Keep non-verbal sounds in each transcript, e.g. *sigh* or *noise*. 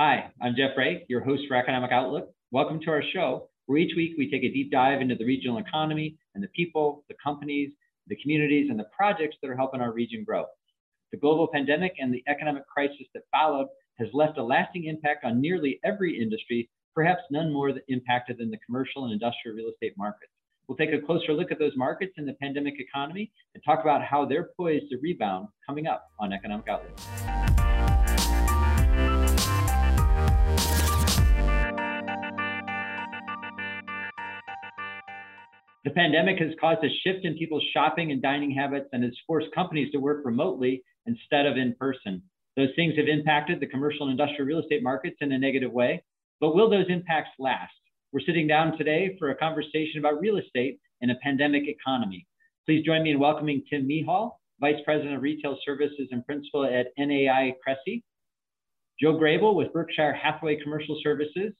Hi, I'm Jeff Rea, your host for Economic Outlook. Welcome to our show, where each week we take a deep dive into the regional economy and the people, the companies, the communities, and the projects that are helping our region grow. The global pandemic and the economic crisis that followed has left a lasting impact on nearly every industry, perhaps none more impacted than the commercial and industrial real estate markets. We'll take a closer look at those markets in the pandemic economy and talk about how they're poised to rebound coming up on Economic Outlook. The pandemic has caused a shift in people's shopping and dining habits and has forced companies to work remotely instead of in person. Those things have impacted the commercial and industrial real estate markets in a negative way, but will those impacts last? We're sitting down today for a conversation about real estate in a pandemic economy. Please join me in welcoming Tim Mehal, Vice President of Retail Services and Principal at NAI Cressy, Joe Grable with Berkshire Hathaway Commercial Services,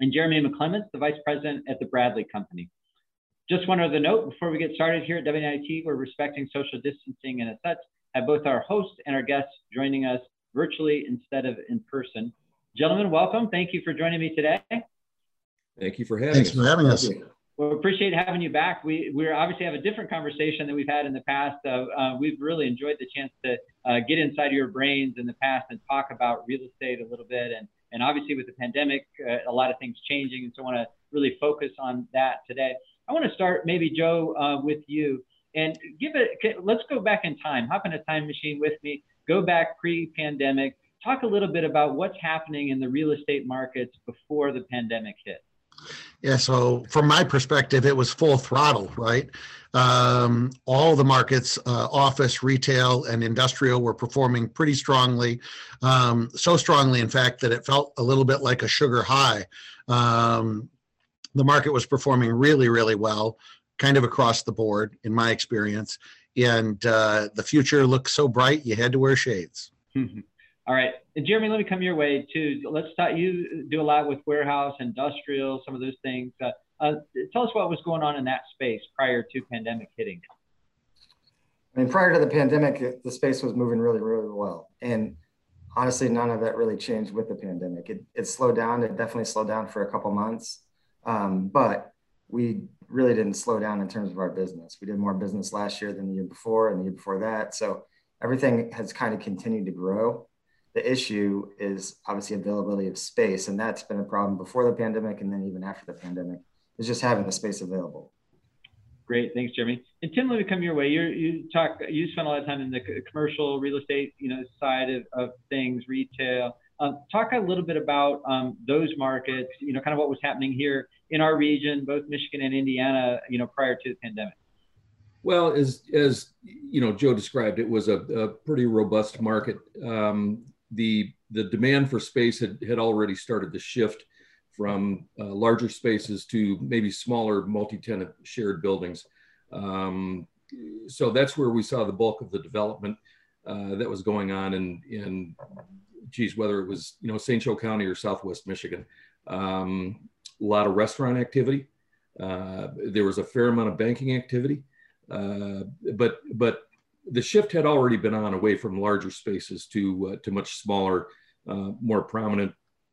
and Jeremy McClements, the Vice President at the Bradley Company. Just one other note before we get started here at WNIT, we're respecting social distancing and as such, have both our hosts and our guests joining us virtually instead of in person. Gentlemen, welcome. Thank you for joining me today. Thank you for having Thanks us. for having us. Well, appreciate having you back. We we obviously have a different conversation than we've had in the past. Uh, uh, we've really enjoyed the chance to uh, get inside your brains in the past and talk about real estate a little bit. And and obviously with the pandemic, uh, a lot of things changing. And so I want to really focus on that today. I want to start maybe Joe uh, with you and give it. Let's go back in time. Hop in a time machine with me. Go back pre-pandemic. Talk a little bit about what's happening in the real estate markets before the pandemic hit. Yeah, so from my perspective, it was full throttle, right? Um, all the markets, uh, office, retail, and industrial, were performing pretty strongly. Um, so strongly, in fact, that it felt a little bit like a sugar high. Um, the market was performing really, really well, kind of across the board, in my experience. And uh, the future looked so bright, you had to wear shades. *laughs* All right, and Jeremy, let me come your way too. Let's talk. You do a lot with warehouse, industrial, some of those things. Uh, uh, tell us what was going on in that space prior to pandemic hitting. I mean, prior to the pandemic, the space was moving really, really well, and honestly, none of that really changed with the pandemic. It, it slowed down. It definitely slowed down for a couple months, um, but we really didn't slow down in terms of our business. We did more business last year than the year before, and the year before that. So everything has kind of continued to grow the issue is obviously availability of space, and that's been a problem before the pandemic, and then even after the pandemic, is just having the space available. Great, thanks, Jeremy. And Tim, let me come your way. You you talk. You spend a lot of time in the commercial real estate, you know, side of, of things, retail. Um, talk a little bit about um, those markets. You know, kind of what was happening here in our region, both Michigan and Indiana. You know, prior to the pandemic. Well, as as you know, Joe described, it was a, a pretty robust market. Um, the the demand for space had, had already started to shift from uh, larger spaces to maybe smaller multi-tenant shared buildings. Um, so that's where we saw the bulk of the development uh, that was going on in in geez whether it was you know St. Joe County or Southwest Michigan. Um, a lot of restaurant activity. Uh, there was a fair amount of banking activity, uh, but but the shift had already been on away from larger spaces to uh, to much smaller, uh, more prominent,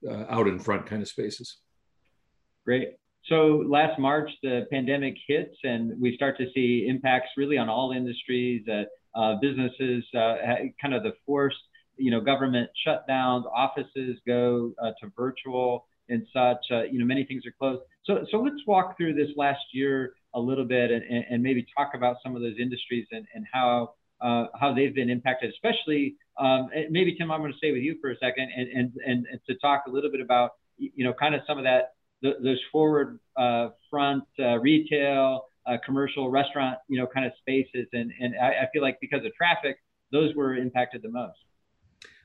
uh, out in front kind of spaces. Great. So last March, the pandemic hits, and we start to see impacts really on all industries, uh, businesses, kind of the forced, you know, government shutdowns, offices go to virtual and such. you know, many things are closed. So, so let's walk through this last year a little bit and, and maybe talk about some of those industries and, and how uh, how they've been impacted, especially um, maybe Tim, I'm going to stay with you for a second and, and, and, and to talk a little bit about, you know, kind of some of that, those forward uh, front uh, retail, uh, commercial restaurant, you know, kind of spaces. And, and I, I, feel like because of traffic, those were impacted the most.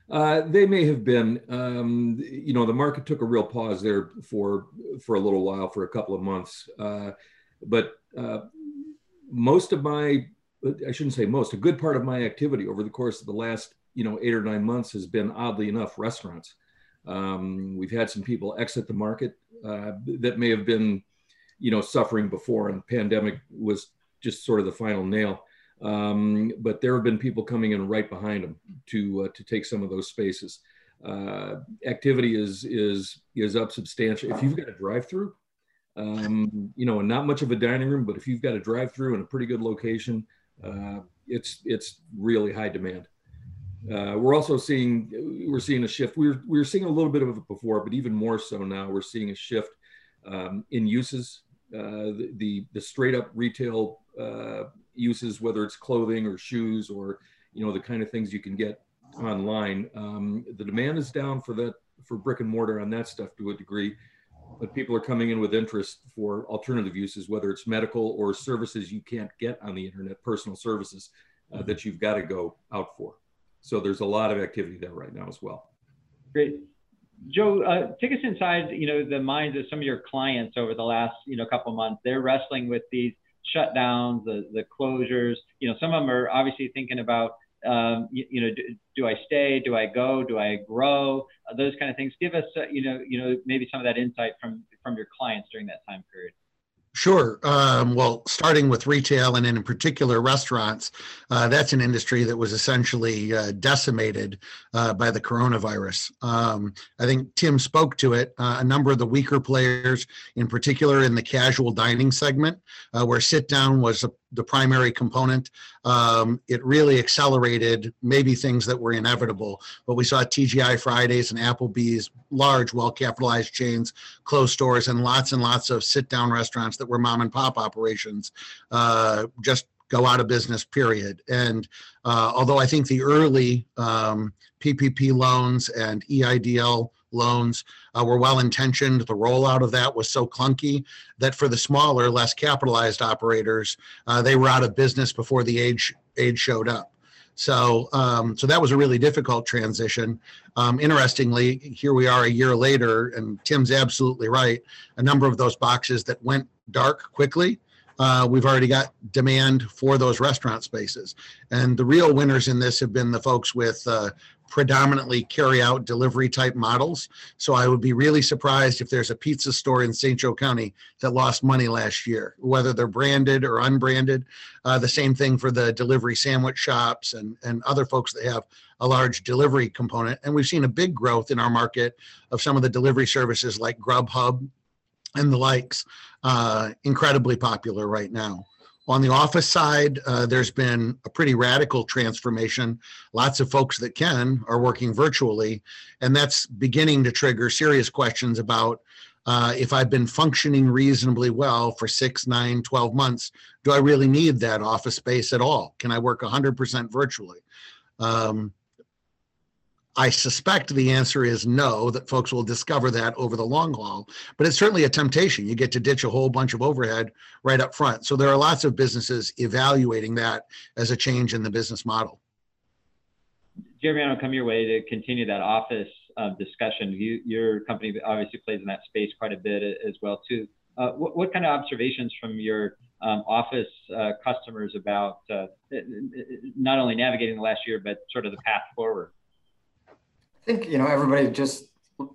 Uh, they may have been, um, you know, the market took a real pause there for for a little while, for a couple of months. Uh, but most of my I shouldn't say most, a good part of my activity over the course of the last, you know, eight or nine months has been oddly enough restaurants. Um, we've had some people exit the market uh, that may have been, you know, suffering before, and the pandemic was just sort of the final nail. Um, but there have been people coming in right behind them to uh, to take some of those spaces. uh, activity is is is up substantially. If you've got a drive-through, um, you know, and not much of a dining room, but if you've got a drive-through in a pretty good location, uh, it's it's really high demand. Uh, we're also seeing we're seeing a shift. We're we were seeing a little bit of it before, but even more so now. We're seeing a shift um, in uses. Uh, the, the, the straight up retail uh, uses, whether it's clothing or shoes or you know the kind of things you can get online. Um, the demand is down for that for brick and mortar on that stuff to a degree, but people are coming in with interest for alternative uses, whether it's medical or services you can't get on the internet, personal services uh, that you've got to go out for. So there's a lot of activity there right now as well. Great. Joe, uh, take us inside, you know, the minds of some of your clients over the last, you know, couple months. They're wrestling with these shutdowns, the, the closures. You know, some of them are obviously thinking about um, you, you, know, do, do, I stay? Do I go? Do I grow? Those kind of things. Give us, uh, you know, you know, maybe some of that insight from from your clients during that time period. Sure. Um, well, starting with retail and in particular restaurants, uh, that's an industry that was essentially uh, decimated uh, by the coronavirus. Um, I think Tim spoke to it. Uh, a number of the weaker players, in particular in the casual dining segment, uh, where sit down was a the primary component. Um, it really accelerated maybe things that were inevitable. But we saw TGI Fridays and Applebee's, large, well capitalized chains, close stores, and lots and lots of sit down restaurants that were mom and pop operations uh, just go out of business, period. And uh, although I think the early um, PPP loans and EIDL loans uh, were well intentioned. The rollout of that was so clunky that for the smaller, less capitalized operators, uh, they were out of business before the age aid showed up. So, um, so that was a really difficult transition. Um, interestingly, here we are a year later, and Tim's absolutely right. A number of those boxes that went dark quickly uh, we've already got demand for those restaurant spaces. And the real winners in this have been the folks with uh, predominantly carry out delivery type models. So I would be really surprised if there's a pizza store in St. Joe County that lost money last year, whether they're branded or unbranded. Uh, the same thing for the delivery sandwich shops and, and other folks that have a large delivery component. And we've seen a big growth in our market of some of the delivery services like Grubhub and the likes, uh, incredibly popular right now. On the office side, uh, there's been a pretty radical transformation. Lots of folks that can are working virtually, and that's beginning to trigger serious questions about uh, if I've been functioning reasonably well for six, nine, 12 months, do I really need that office space at all? Can I work 100% virtually? Um, I suspect the answer is no, that folks will discover that over the long haul. But it's certainly a temptation. You get to ditch a whole bunch of overhead right up front. So there are lots of businesses evaluating that as a change in the business model. Jeremy, I'll come your way to continue that office uh, discussion. You, your company obviously plays in that space quite a bit as well too. Uh, what, what, kind of observations from your um, office uh, customers about uh, not only navigating the last year, but sort of the path forward? I think you know everybody just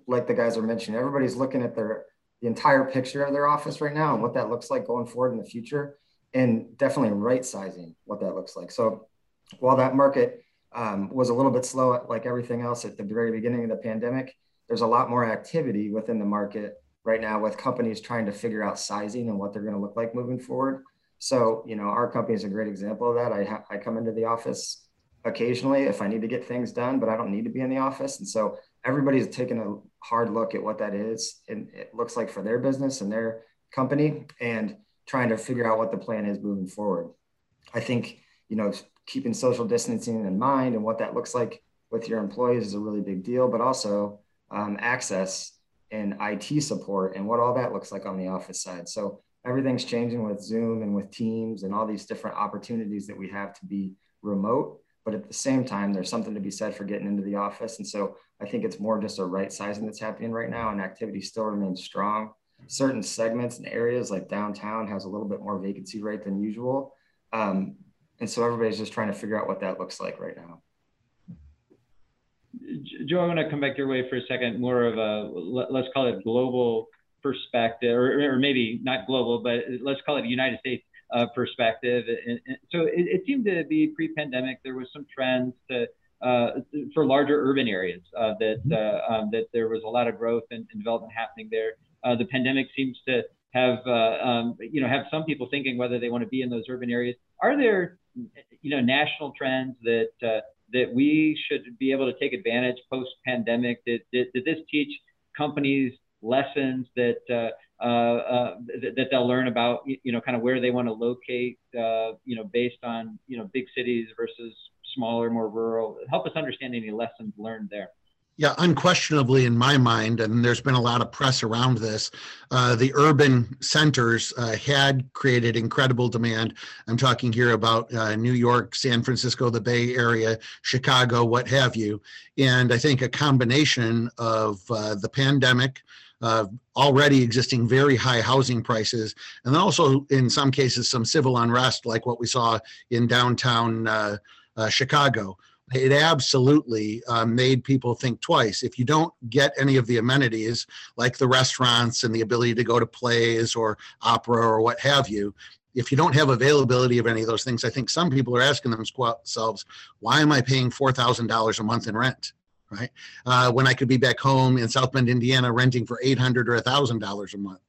like the guys are mentioning. Everybody's looking at their the entire picture of their office right now and what that looks like going forward in the future, and definitely right sizing what that looks like. So while that market um, was a little bit slow, like everything else at the very beginning of the pandemic, there's a lot more activity within the market right now with companies trying to figure out sizing and what they're going to look like moving forward. So, you know, our company is a great example of that. I, ha- I come into the office occasionally if I need to get things done, but I don't need to be in the office. And so everybody's taking a hard look at what that is and it looks like for their business and their company and trying to figure out what the plan is moving forward. I think, you know, keeping social distancing in mind and what that looks like with your employees is a really big deal, but also um, access and IT support and what all that looks like on the office side. So everything's changing with Zoom and with Teams and all these different opportunities that we have to be remote but at the same time, there's something to be said for getting into the office. And so I think it's more just a right sizing that's happening right now, and activity still remains strong. Certain segments and areas like downtown has a little bit more vacancy rate than usual. Um, and so everybody's just trying to figure out what that looks like right now. Joe, I want to come back your way for a second, more of a, let's call it global perspective, or, or maybe not global, but let's call it United States uh, perspective. And, and so it, it, seemed to be pre-pandemic. There was some trends to uh, for larger urban areas. Uh, that uh, um, that there was a lot of growth and, and development happening there. Uh, the pandemic seems to have uh, um, you know have some people thinking whether they want to be in those urban areas. Are there you know national trends that uh, that we should be able to take advantage post pandemic? Did, did, did this teach companies lessons that uh, uh, uh, that, that, they'll learn about you know kind of where they want to locate uh, you know based on you know big cities versus smaller more rural help us understand any lessons learned there yeah, unquestionably, in my mind, and there's been a lot of press around this, uh, the urban centers uh, had created incredible demand. I'm talking here about uh, New York, San Francisco, the Bay Area, Chicago, what have you. And I think a combination of uh, the pandemic, uh, already existing very high housing prices, and then also in some cases some civil unrest like what we saw in downtown uh, Chicago it absolutely uh, made people think twice. If you don't get any of the amenities like the restaurants and the ability to go to plays or opera or what have you, if you don't have availability of any of those things, I think some people are asking themselves, why am I paying $4,000 a month in rent? Right. Uh, when I could be back home in South Bend, Indiana, renting for 800 or a $1,000 a month.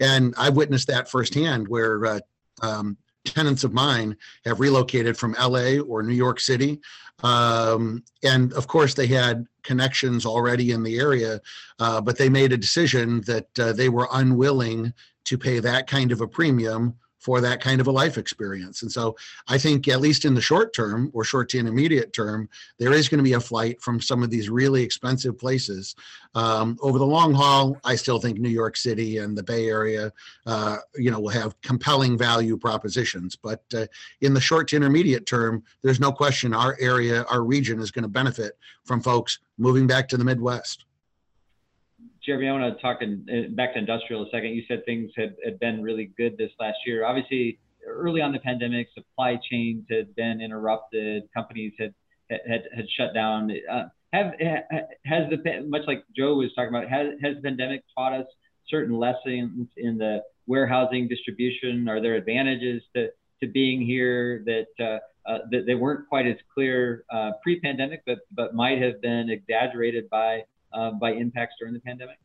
And I've witnessed that firsthand where uh, um, tenants of mine have relocated from LA or New York City um, and of course, they had connections already in the area, uh, but they made a decision that uh, they were unwilling to pay that kind of a premium for that kind of a life experience. And so I think, at least in the short term or short to intermediate term, there is going to be a flight from some of these really expensive places. Um, over the long haul, I still think New York City and the Bay Area, uh, you know, will have compelling value propositions. But uh, in the short to intermediate term, there's no question our area, our region is going to benefit from folks moving back to the Midwest. Jeremy, I want to talk in, back to industrial a second. You said things had, had been really good this last year. Obviously, early on the pandemic, supply chains had been interrupted. Companies had had had shut down. Uh, have has the much like Joe was talking about has has the pandemic taught us certain lessons in the warehousing distribution? Are there advantages to to being here that uh, uh, that they weren't quite as clear uh, pre-pandemic, but but might have been exaggerated by uh, by impacts during the pandemic?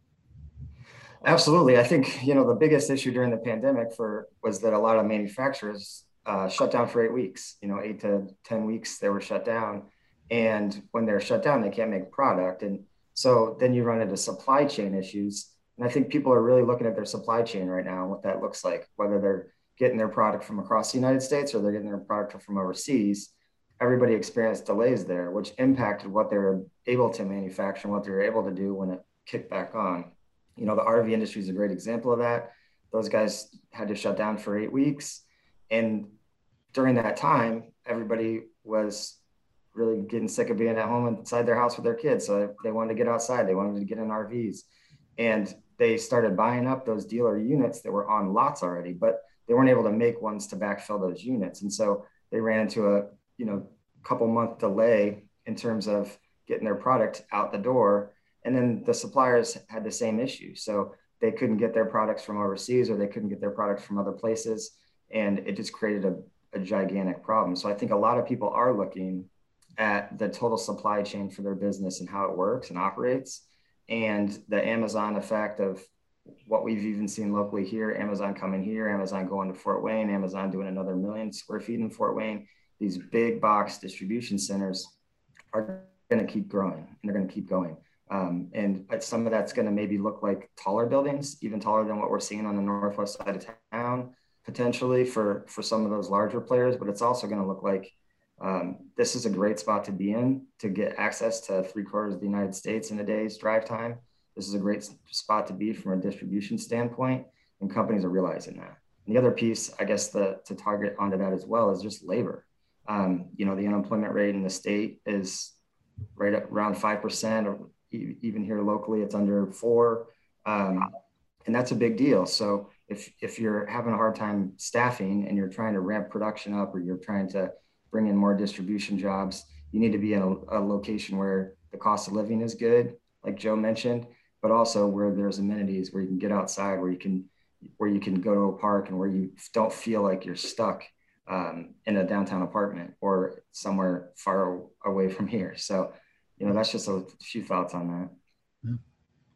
Absolutely. I think you know the biggest issue during the pandemic for was that a lot of manufacturers uh, shut down for eight weeks. You know, eight to ten weeks they were shut down, and when they're shut down, they can't make product, and so then you run into supply chain issues. And I think people are really looking at their supply chain right now and what that looks like, whether they're getting their product from across the United States or they're getting their product from overseas everybody experienced delays there, which impacted what they were able to manufacture and what they were able to do when it kicked back on. You know, the RV industry is a great example of that. Those guys had to shut down for eight weeks. And during that time, everybody was really getting sick of being at home inside their house with their kids. So they wanted to get outside, they wanted to get in RVs. And they started buying up those dealer units that were on lots already, but they weren't able to make ones to backfill those units. And so they ran into a you know couple month delay in terms of getting their product out the door. And then the suppliers had the same issue. So they couldn't get their products from overseas or they couldn't get their products from other places. And it just created a, a gigantic problem. So i think a lot of people are looking at the total supply chain for their business and how it works and operates. And the amazon effect of what we've even seen locally here amazon coming here amazon going to fort wayne amazon doing another million square feet in fort wayne these big box distribution centers are going to keep growing and they're going to keep going. Um, and some of that's going to maybe look like taller buildings, even taller than what we're seeing on the northwest side of town, potentially for for some of those larger players. But it's also going to look like um, this is a great spot to be in to get access to three quarters of the United States in a day's drive time. This is a great spot to be from a distribution standpoint, and companies are realizing that. And the other piece, I guess, the, to target onto that as well is just labor. Um, you know, the unemployment rate in the state is right around 5%, or even here locally, it's under four. Um, and that's a big deal. So if, if you're having a hard time staffing and you're trying to ramp production up or you're trying to bring in more distribution jobs, you need to be in a, a location where the cost of living is good, like Joe mentioned, but also where there's amenities where you can get outside, where you can where you can go to a park and where you don't feel like you're stuck um, in a downtown apartment or somewhere far away from here. So, you know, that's just a few thoughts on that.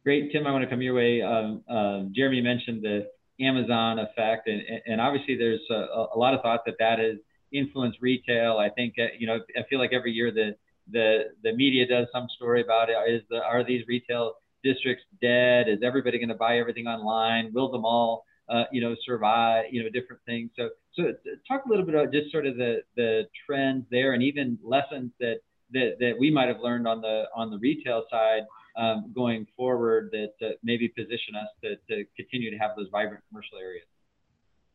Great, Tim. I want to come your way. Um, uh, Jeremy mentioned the Amazon effect, and, and obviously there's a, a, lot of thought that that has influenced retail. I think uh, you know I feel like every year the the the media does some story about it. Is the, are these retail districts dead? Is everybody going to buy everything online? Will them all uh, you know survive? You know different things. So so talk a little bit about just sort of the the trends there, and even lessons that that that we might have learned on the on the retail side um, going forward that uh, maybe position us to, to continue to have those vibrant commercial areas?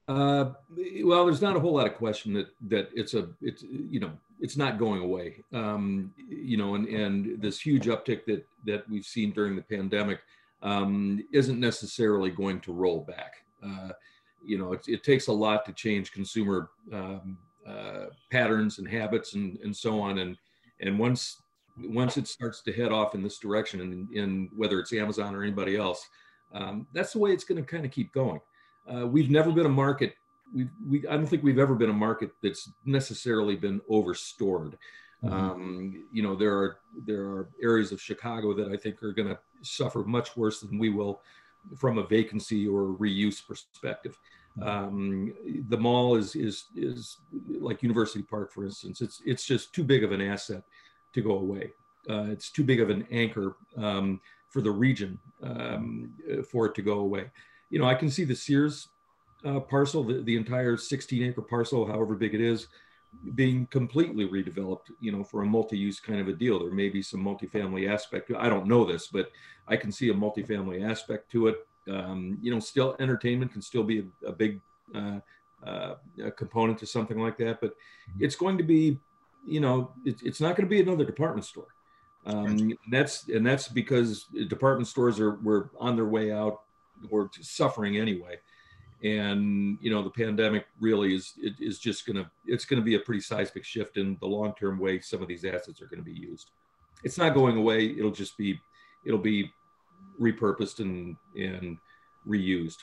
Uh, well, there's not a whole lot of question that that it's a it's you know it's not going away. Um, you know, and and this huge uptick that that we've seen during the pandemic um, isn't necessarily going to roll back. Uh, you know, it, it, takes a lot to change consumer um, uh, patterns and habits and and so on. And and once once it starts to head off in this direction, and in whether it's Amazon or anybody else, um, that's the way it's going to kind of keep going. Uh, we've never been a market. We, we, I don't think we've ever been a market that's necessarily been overstored. Mm-hmm. Um, you know, there are there are areas of Chicago that I think are going to suffer much worse than we will from a vacancy or reuse perspective. Mm-hmm. Um, the mall is is is like University Park, for instance. It's it's just too big of an asset to go away. Uh, it's too big of an anchor um, for the region um, for it to go away. You know, I can see the Sears uh, parcel, the, the entire 16 acre parcel, however big it is, being completely redeveloped, you know, for a multi-use kind of a deal. There may be some multifamily aspect. I don't know this, but I can see a multifamily aspect to it. Um, you know, still entertainment can still be a, a big uh, uh, a component to something like that, but it's going to be you know, it, it's not going to be another department store. Um, and that's and that's because department stores are were on their way out or suffering anyway. And you know, the pandemic really is it, is just going to it's going to be a pretty seismic shift in the long term way some of these assets are going to be used. It's not going away. It'll just be it'll be repurposed and and reused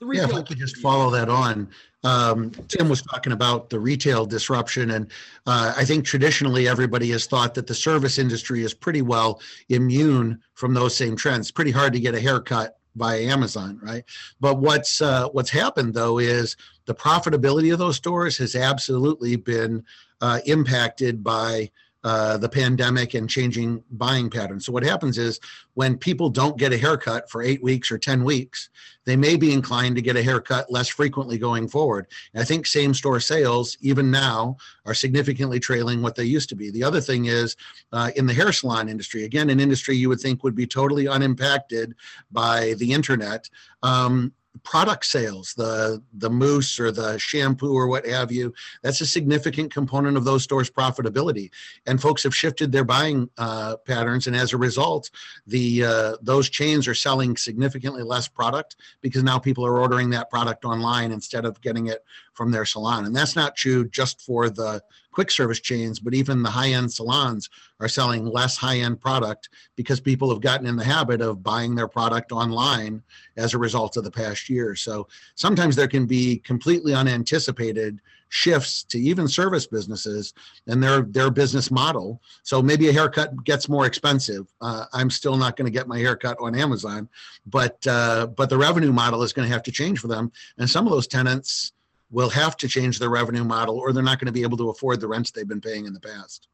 yeah, if I could just follow that on. Um, Tim was talking about the retail disruption, and uh, I think traditionally everybody has thought that the service industry is pretty well immune from those same trends. Pretty hard to get a haircut by Amazon, right? But what's uh, what's happened though is the profitability of those stores has absolutely been uh, impacted by uh, the pandemic and changing buying patterns. So what happens is when people don't get a haircut for eight weeks or 10 weeks, they may be inclined to get a haircut less frequently going forward. And I think same store sales, even now, are significantly trailing what they used to be. The other thing is uh, in the hair salon industry, again, an industry you would think would be totally unimpacted by the internet. Um, product sales, the the mousse or the shampoo or what have you. That's a significant component of those stores' profitability, and folks have shifted their buying uh, patterns, and as a result, the uh, those chains are selling significantly less product because now people are ordering that product online instead of getting it from their salon, and that's not true just for the quick service chains, but even the high end salons are selling less high end product because people have gotten in the habit of buying their product online as a result of the past year. So sometimes there can be completely unanticipated shifts to even service businesses and their their business model. So maybe a haircut gets more expensive. Uh, I'm still not going to get my haircut on Amazon, but uh, but the revenue model is going to have to change for them. And some of those tenants will have to change their revenue model or they're not going to be able to afford the rents they've been paying in the past.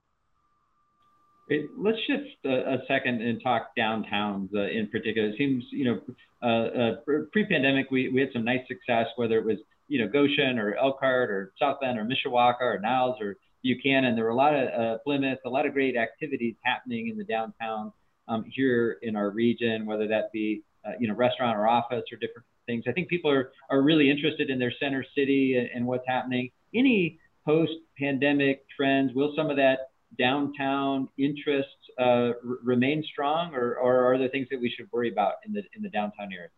Let's shift a, a second and talk downtowns uh, in particular. It seems, you know, uh, uh, pre-pandemic, we, we had some nice success, whether it was, you know, Goshen or Elkhart or South Bend or Mishawaka or Niles or Buchanan. There were a lot of uh, Plymouth, a lot of great activities happening in the downtown um, here in our region, whether that be, uh, you know, restaurant or office or different things. I think people are, are really interested in their center city and, and what's happening. Any post pandemic trends, will some of that downtown interest uh, r- remain strong or, or are there things that we should worry about in the, in the downtown area?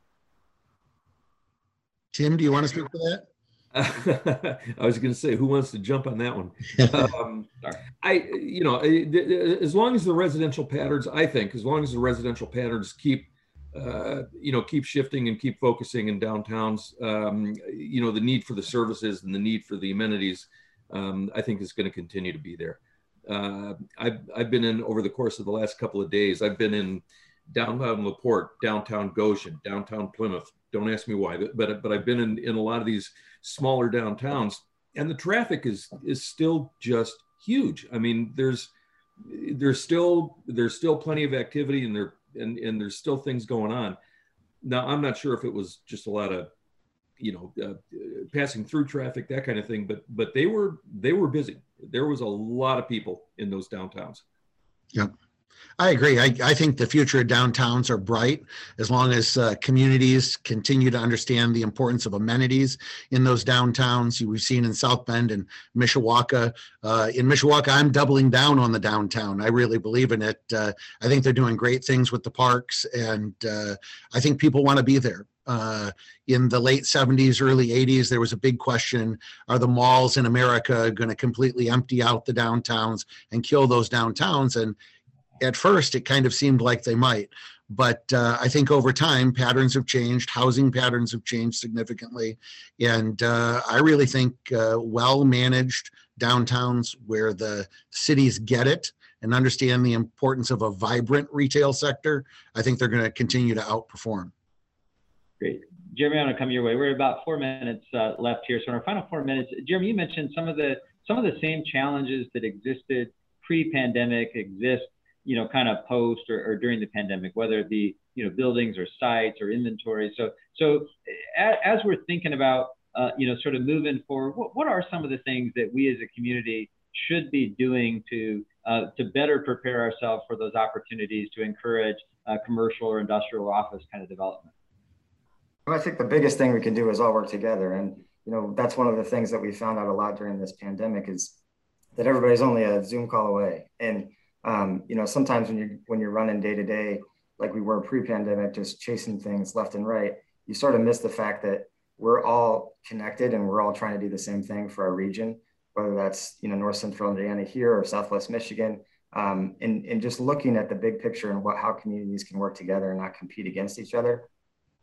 Tim, do you want to speak to that? *laughs* I was going to say, who wants to jump on that one? *laughs* Um, I, you know, as long as the residential patterns, I think, as long as the residential patterns keep uh, you know, keep shifting and keep focusing in downtowns. Um, you know, the need for the services and the need for the amenities, um, I think, is going to continue to be there. Uh, I've, I've been in over the course of the last couple of days. I've been in downtown La Porte, downtown Goshen, downtown Plymouth. Don't ask me why, but but I've been in, in a lot of these smaller downtowns, and the traffic is is still just huge. I mean, there's there's still there's still plenty of activity, and there and and there's still things going on. Now, I'm not sure if it was just a lot of you know uh, passing through traffic that kind of thing but but they were they were busy. There was a lot of people in those downtowns. Yep I agree. I, I think the future of downtowns are bright as long as uh, communities continue to understand the importance of amenities in those downtowns. We've seen in South Bend and Mishawaka. Uh, in Mishawaka, I'm doubling down on the downtown. I really believe in it. Uh, I think they're doing great things with the parks, and uh, I think people want to be there. Uh, in the late 70s, early 80s, there was a big question are the malls in America going to completely empty out the downtowns and kill those downtowns? And at first it kind of seemed like they might but uh, i think over time patterns have changed housing patterns have changed significantly and uh, i really think uh, well managed downtowns where the cities get it and understand the importance of a vibrant retail sector i think they're going to continue to outperform. Great. Jeremy i want to come your way. We're about four minutes uh, left here so in our final four minutes jeremy you mentioned some of the some of the same challenges that existed pre-pandemic exist you know, kind of post or, or, during the pandemic, whether it be, you know, buildings or sites or inventory. So, so as, we're thinking about, uh, you know, sort of moving forward, what, what are some of the things that we as a community should be doing to, uh, to better prepare ourselves for those opportunities to encourage uh, commercial or industrial office kind of development? Well, I think the biggest thing we can do is all work together. And, you know, that's one of the things that we found out a lot during this pandemic is that everybody's only a Zoom call away. And, um, you know, sometimes when you when you're running day to day, like we were pre-pandemic, just chasing things left and right, you sort of miss the fact that we're all connected and we're all trying to do the same thing for our region, whether that's you know North Central Indiana here or Southwest Michigan, um, and and just looking at the big picture and what how communities can work together and not compete against each other.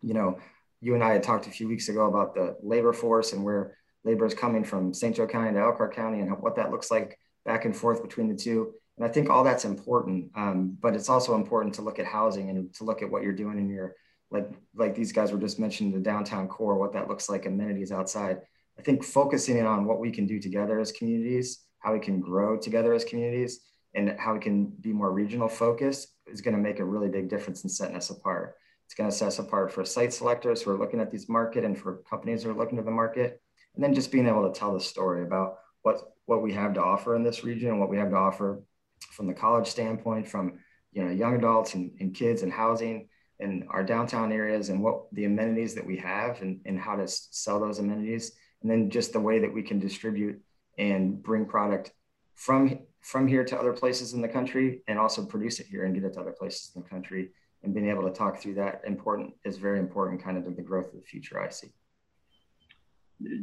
You know, you and I had talked a few weeks ago about the labor force and where labor is coming from St. Joe County to Elkhart County and what that looks like back and forth between the two. And I think all that's important, um, but it's also important to look at housing and to look at what you're doing in your like like these guys were just mentioning the downtown core, what that looks like, amenities outside. I think focusing in on what we can do together as communities, how we can grow together as communities, and how we can be more regional focused is going to make a really big difference in setting us apart. It's going to set us apart for site selectors who are looking at these market and for companies who are looking to the market, and then just being able to tell the story about what what we have to offer in this region and what we have to offer from the college standpoint, from you know young adults and, and kids and housing and our downtown areas and what the amenities that we have and, and how to sell those amenities. And then just the way that we can distribute and bring product from from here to other places in the country and also produce it here and get it to other places in the country. And being able to talk through that important is very important kind of to the growth of the future i see.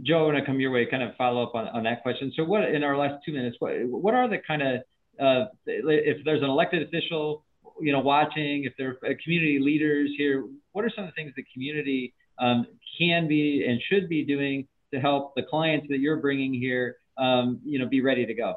Joe i want to come your way kind of follow up on, on that question. So what in our last two minutes what, what are the kind of uh, if there's an elected official, you know, watching, if there are community leaders here, what are some of the things the community um, can be and should be doing to help the clients that you're bringing here, um, you know, be ready to go?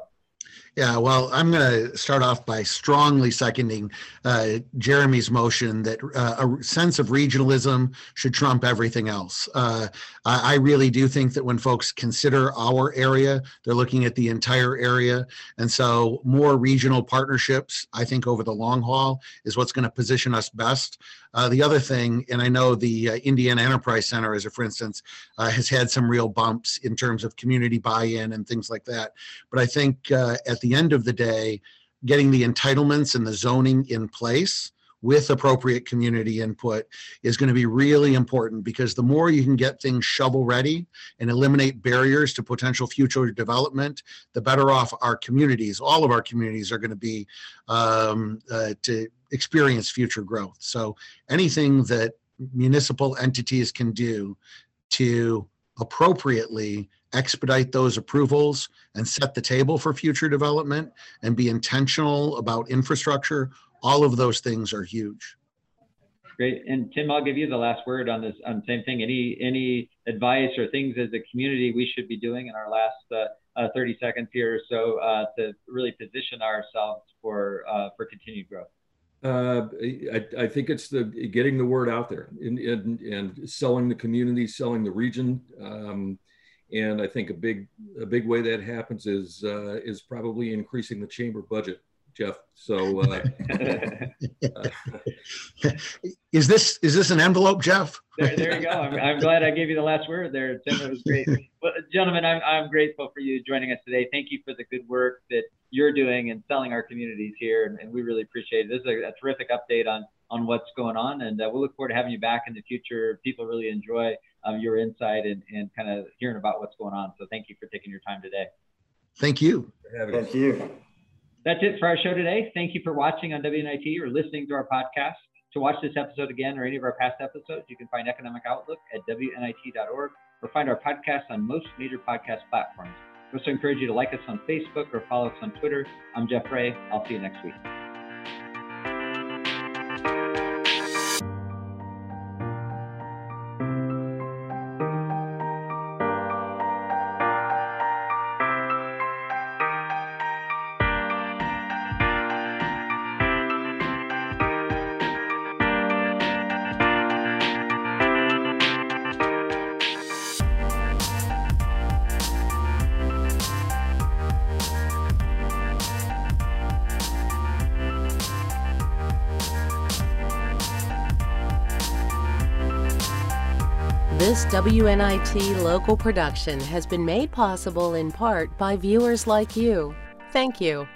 Yeah, well, I'm going to start off by strongly seconding uh, Jeremy's motion that uh, a sense of regionalism should trump everything else. Uh, I really do think that when folks consider our area, they're looking at the entire area. And so, more regional partnerships, I think, over the long haul is what's going to position us best. Uh, the other thing, and I know the uh, Indiana Enterprise Center, as a for instance, uh, has had some real bumps in terms of community buy-in and things like that. But I think at the end of the day, getting the entitlements and the zoning in place with appropriate community input is going to be really important because the more you can get things shovel ready and eliminate barriers to potential future development, the better off our communities, all of our communities are going to be um, uh, to experience future growth. So anything that municipal entities can do to appropriately expedite those approvals and set the table for future development and be intentional about infrastructure all of those things are huge Great. And Tim, I'll give you the last word on this on same thing. Any any advice or things as a community we should be doing in our last uh, uh, 30 seconds here or so uh, to really position ourselves for uh, for continued growth? Uh, I, I, think it's the getting the word out there and, and, and selling the community, selling the region. Um, and I think a big a big way that happens is uh, is probably increasing the chamber budget. Jeff. So, *laughs* uh, is this is this an envelope, Jeff? there, there you go. I'm, I'm, glad I gave you the last word there, Tim. It was great. Well, gentlemen, I'm I'm grateful for you joining us today. Thank you for the good work that you're doing and selling our communities here, and, and we really appreciate it. This is a, a, terrific update on on what's going on, and uh, we'll look forward to having you back in the future. People really enjoy um, your insight and and kind of hearing about what's going on. So, thank you for taking your time today. Thank you. Thank you. That's it for our show today. Thank you for watching on WNIT or listening to our podcast. To watch this episode again or any of our past episodes, you can find Economic Outlook at WNIT.org or find our podcast on most major podcast platforms. We also encourage you to like us on Facebook or follow us on Twitter. I'm Jeff Rea. I'll see you next week. WNIT local production has been made possible in part by viewers like you. Thank you.